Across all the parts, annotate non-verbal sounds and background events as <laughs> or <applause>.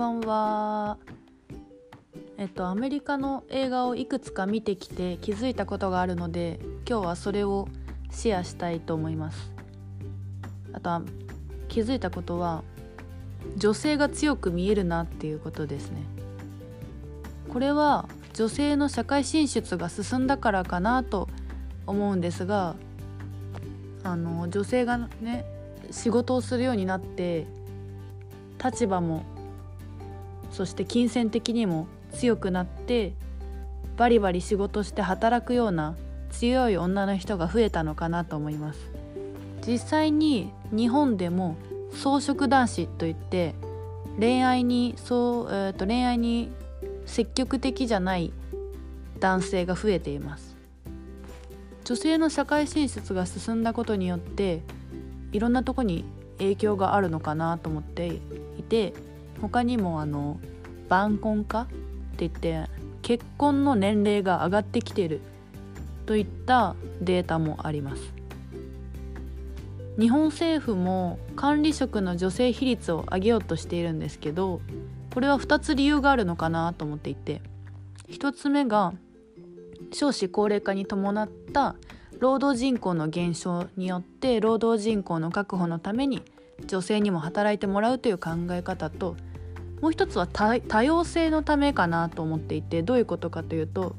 ばんは。えっとアメリカの映画をいくつか見てきて気づいたことがあるので今日はそれをシェアしたいと思いますあとは気づいたことは女性が強く見えるなっていうことですねこれは女性の社会進出が進んだからかなと思うんですがあの女性がね仕事をするようになって立場もそして金銭的にも強くなってバリバリ仕事して働くような強い女の人が増えたのかなと思います。実際に日本でも草食男子といって恋愛にそう、えー、と恋愛に積極的じゃない男性が増えています。女性の社会進出が進んだことによっていろんなとこに影響があるのかなと思っていて他にもあの晩婚化って言って結婚の年齢が上がってきてるといったデータもあります。日本政府も管理職の女性比率を上げようとしているんですけどこれは2つ理由があるのかなと思っていて1つ目が少子高齢化に伴った労働人口の減少によって労働人口の確保のために女性にも働いてもらうという考え方ともう一つは多様性のためかなと思っていてどういうことかというと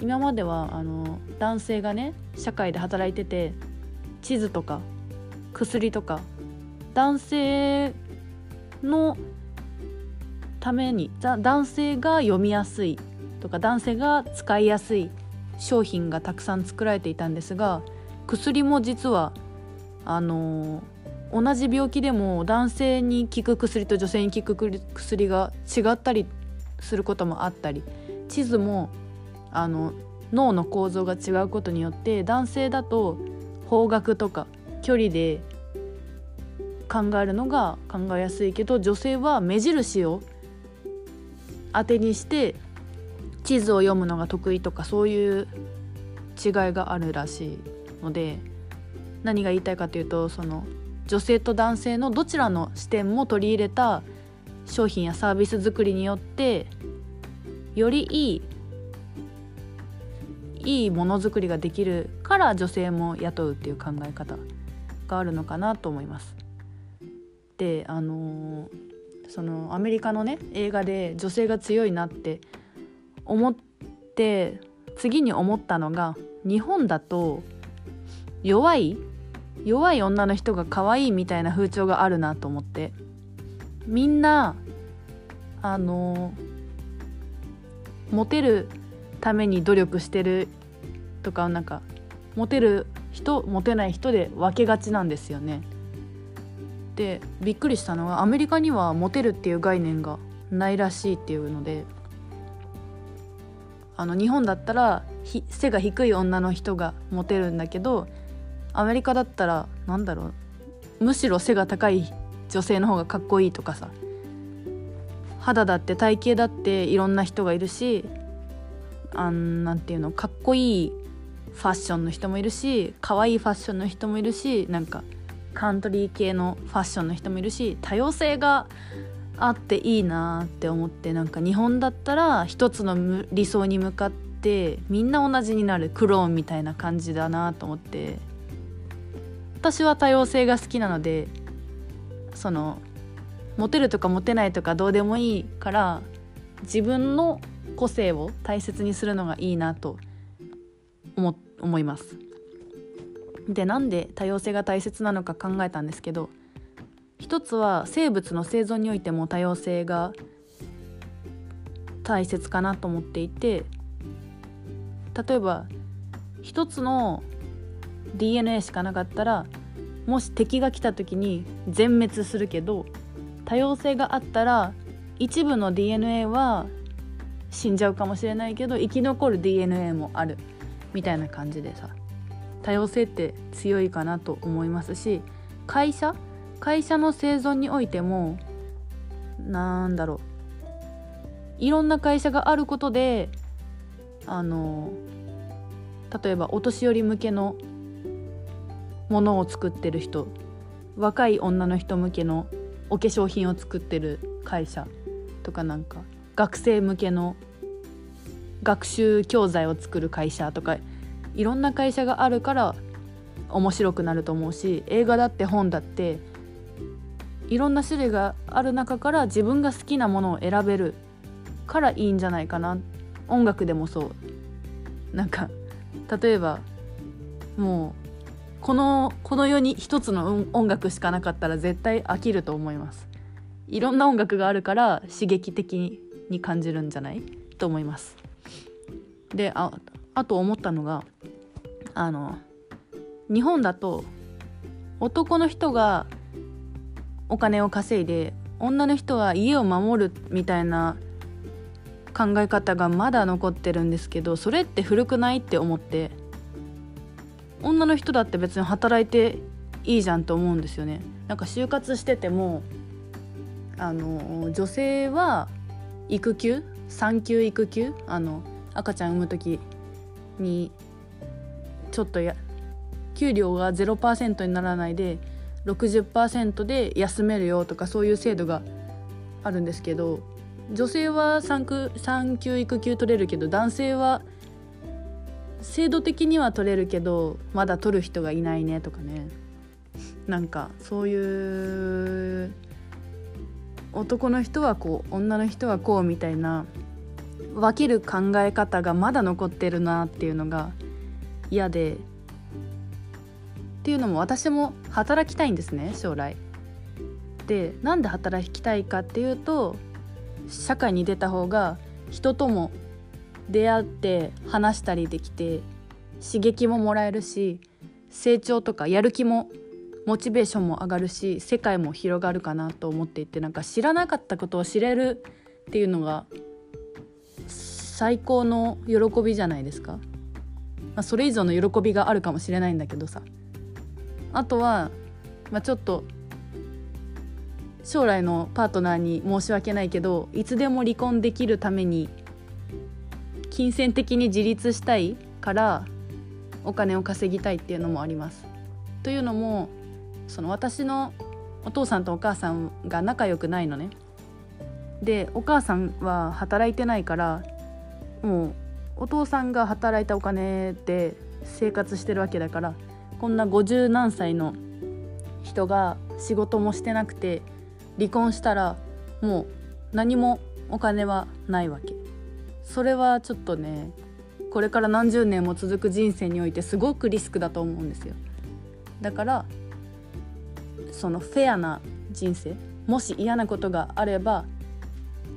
今まではあの男性がね社会で働いてて地図とか薬とか男性のために男性が読みやすいとか男性が使いやすい商品がたくさん作られていたんですが薬も実はあの同じ病気でも男性に効く薬と女性に効く薬が違ったりすることもあったり地図もあの脳の構造が違うことによって男性だと方角とか距離で考えるのが考えやすいけど女性は目印を当てにして地図を読むのが得意とかそういう違いがあるらしいので何が言いたいかというとその女性と男性のどちらの視点も取り入れた商品やサービス作りによってよりいいいいものづくりができるから女性も雇うっていう考え方があるのかなと思います。であの、そのアメリカのね映画で女性が強いなって思って次に思ったのが日本だと弱い弱い女の人が可愛いみたいな風潮があるなと思ってみんなあのモテるために努力してるとかなんかモテる人モテない人で分けがちなんですよね。でびっくりしたのがアメリカにはモテるっていう概念がないらしいっていうのであの日本だったら背が低い女の人がモテるんだけどアメリカだったらなんだろう。むしろ背が高い女性の方がかっこいいとかさ。肌だって体型だっていろんな人がいるしあんなんていうのかっこいいファッションの人もいるし可愛いファッションの人もいるしなんかカントリー系のファッションの人もいるし多様性があっていいなって思ってなんか日本だったら一つの理想に向かってみんな同じになるクローンみたいな感じだなと思って。私は多様性が好きなのでそのモテるとかモテないとかどうでもいいから自分の個性を大切にするのがいいなと思思います。でなんで多様性が大切なのか考えたんですけど一つは生物の生存においても多様性が大切かなと思っていて例えば一つの DNA しかなかったらもし敵が来た時に全滅するけど多様性があったら一部の DNA は死んじゃうかもしれないけど生き残る DNA もある。みたいな感じでさ多様性って強いかなと思いますし会社？会社の生存においてもなんだろう。いろんな会社があることであの例えばお年寄り向けのものを作ってる人若い女の人向けのお化粧品を作ってる会社とかなんか学生向けの学習教材を作る会社とかいろんな会社があるから面白くなると思うし映画だって本だっていろんな種類がある中から自分が好きなものを選べるからいいんじゃないかな。音楽でもそう。なんか例えばもうこのこの世に一つの音楽しかなかったら絶対飽きると思います。いろんな音楽があるから刺激的に感じるんじゃない？と思います。でああと思ったのがあの日本だと男の人がお金を稼いで女の人は家を守るみたいな考え方がまだ残ってるんですけどそれって古くないって思って女の人だって別に働いていいじゃんと思うんですよね。なんか就活しててもあの女性は育休？産休育休？あの赤ちゃん産む時にちょっとや給料が0%にならないで60%で休めるよとかそういう制度があるんですけど女性は産休育休取れるけど男性は制度的には取れるけどまだ取る人がいないねとかねなんかそういう男の人はこう女の人はこうみたいな分ける考え方がまだ残ってるなっていうのが嫌でっていうのも私も働きたいんですね将来。でなんで働きたいかっていうと社会に出た方が人とも出会って話したりできて刺激ももらえるし成長とかやる気もモチベーションも上がるし世界も広がるかなと思っていてなんか知らなかったことを知れるっていうのが最高の喜びじゃないですか、まあ、それ以上の喜びがあるかもしれないんだけどさ。あとは、まあ、ちょっと将来のパートナーに申し訳ないけどいつでも離婚できるために金銭的に自立したいからお金を稼ぎたいっていうのもあります。というのもその私のお父さんとお母さんが仲良くないのね。でお母さんは働いてないからもうお父さんが働いたお金で生活してるわけだからこんな50何歳の人が仕事もしてなくて離婚したらもう何もお金はないわけそれはちょっとねこれから何十年も続く人生においてすごくリスクだと思うんですよ。だからそのフェアな人生もし嫌なことがあれば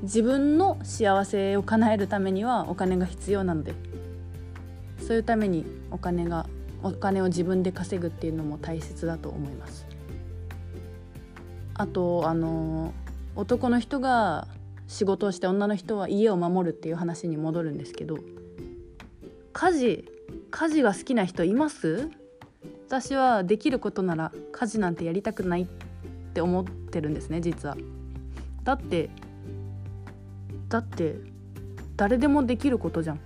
自分の幸せを叶えるためにはお金が必要なのでそういうためにお金がお金を自分で稼ぐっていうのも大切だと思います。あとあの男の人が仕事をして女の人は家を守るっていう話に戻るんですけど家事家事が好きな人います？私はできることなら家事なんてやりたくないって思ってるんですね実は。だってだって誰でもできることじゃん。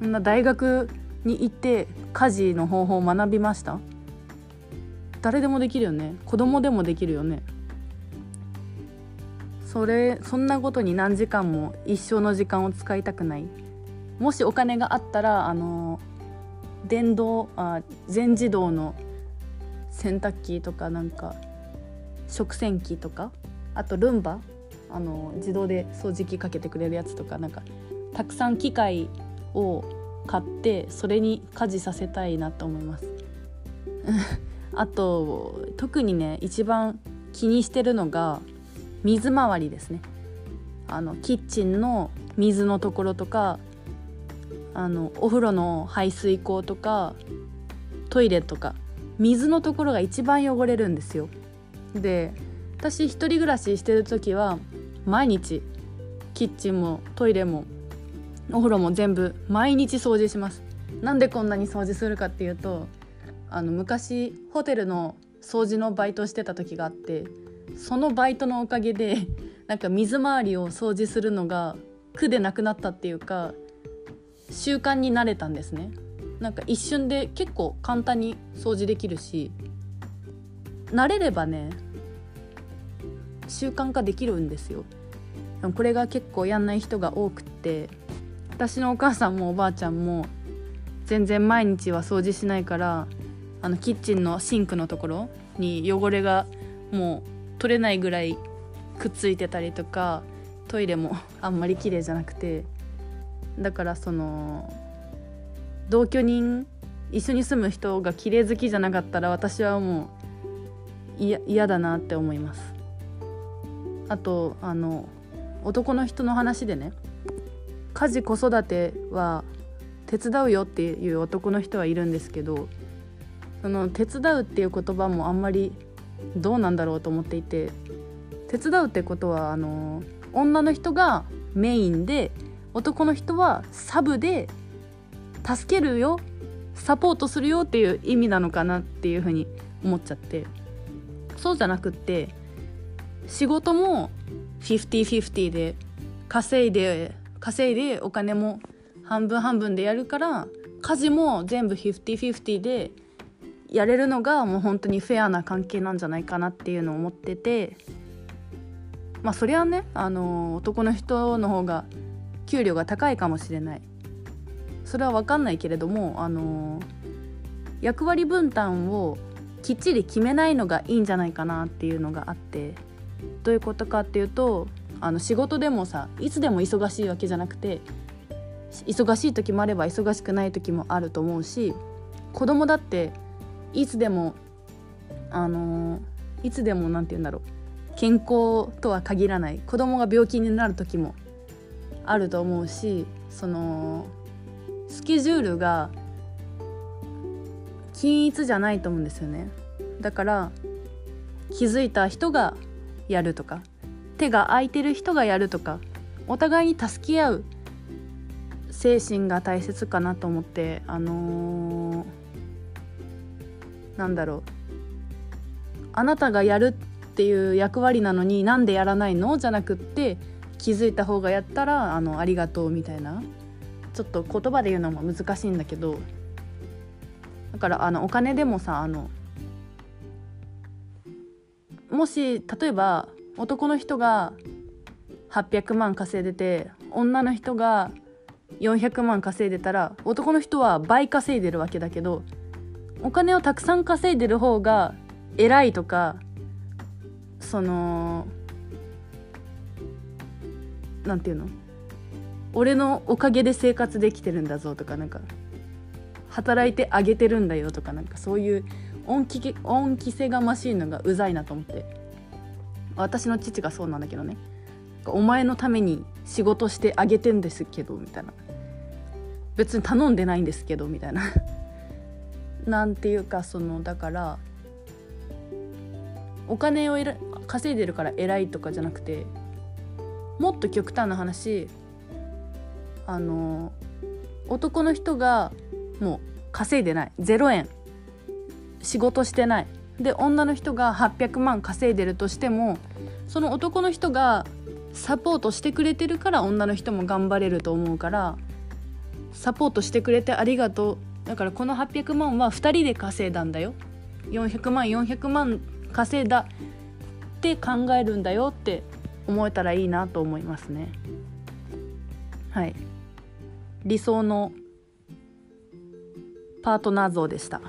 そんな大学に行って家事の方法を学びました？誰でもできるよね子供でもできるよねそれそんなことに何時間も一生の時間を使いたくない。もしお金があったらあの電動あ全自動の洗濯機とかなんか食洗機とかあとルンバあの自動で掃除機かけてくれるやつとかなんかたくさん機械を買ってそれに家事させたいなと思います。<laughs> あと特にね一番気にしてるのが水回りですね。あのキッチンの水のところとかあのお風呂の排水口とかトイレとか水のところが一番汚れるんですよ。で私一人暮らししてる時は毎日キッチンもトイレもお風呂も全部毎日掃除します。なんでこんなに掃除するかっていうとあの昔ホテルの掃除のバイトしてた時があってそのバイトのおかげでなんか水回りを掃除するのが苦でなくなったっていうか習慣になれたんですね。なんか一瞬で結構簡単に掃除できるし慣れればね習慣化できるんですよ。でこれが結構やんない人が多くって私のお母さんもおばあちゃんも全然毎日は掃除しないからあのキッチンのシンクのところに汚れがもう取れないぐらいくっついてたりとかトイレも <laughs> あんまり綺麗じゃなくてだからその同居人一緒に住む人が綺麗好きじゃなかったら私はもう嫌だなって思います。あとあの男の人の話でね家事子育ては手伝うよっていう男の人はいるんですけどその手伝うっていう言葉もあんまりどうなんだろうと思っていて手伝うってことはあの女の人がメインで男の人はサブで助けるよサポートするよっていう意味なのかなっていうふうに思っちゃってそうじゃなくって仕事も50-50で稼いで稼いでお金も半分半分でやるから家事も全部50-50でやれるのがもう本当にフェアな関係なんじゃないかなっていうのを思っててまあそれはねあの男の人の方が給料が高いかもしれない。それは分かんないけれどもあの役割分担をきっちり決めないのがいいんじゃないかなっていうのがあってどういうことかっていうとあの仕事でもさいつでも忙しいわけじゃなくて忙しい時もあれば忙しくない時もあると思うし子供だっていつでもあのいつでも何て言うんだろう健康とは限らない子供が病気になる時もあると思うしそのスケジュールが均一じゃないと思うんですよね。だから気づいた人がやるとか手が空いてる人がやるとかお互いに助け合う精神が大切かなと思ってあのー、なんだろう。あなたがやるっていう役割なのになんでやらないのじゃなくって気づいた方がやったらあのありがとうみたいな。ちょっと言葉で言うのも難しいんだけど。だからあのお金でもさあのもし例えば男の人が800万稼いでて女の人が400万稼いでたら男の人は倍稼いでるわけだけどお金をたくさん稼いでる方が偉いとかその何て言うの？俺のおかげで生活できてるんだぞとかなんか働いてあげてるんだよとかなんかそういう恩気恩着せがましいのがうざいなと思って。私の父がそうなんだけどね。お前のために仕事してあげてんですけどみたいな。別に頼んでないんですけどみたいな。なんていうかそのだからお金を稼いでるから偉いとかじゃなくてもっと極端な話あの男の人がもう稼いでない。0円。仕事してない。で女の人が800万稼いでるとしてもその男の人がサポートしてくれてるから女の人も頑張れると思うからサポートしてくれてありがとうだからこの800万は2人で稼いだんだよ。400万400万稼いだって考えるんだよって思えたらいいなと思いますね。はい。理想のパートナー像でした。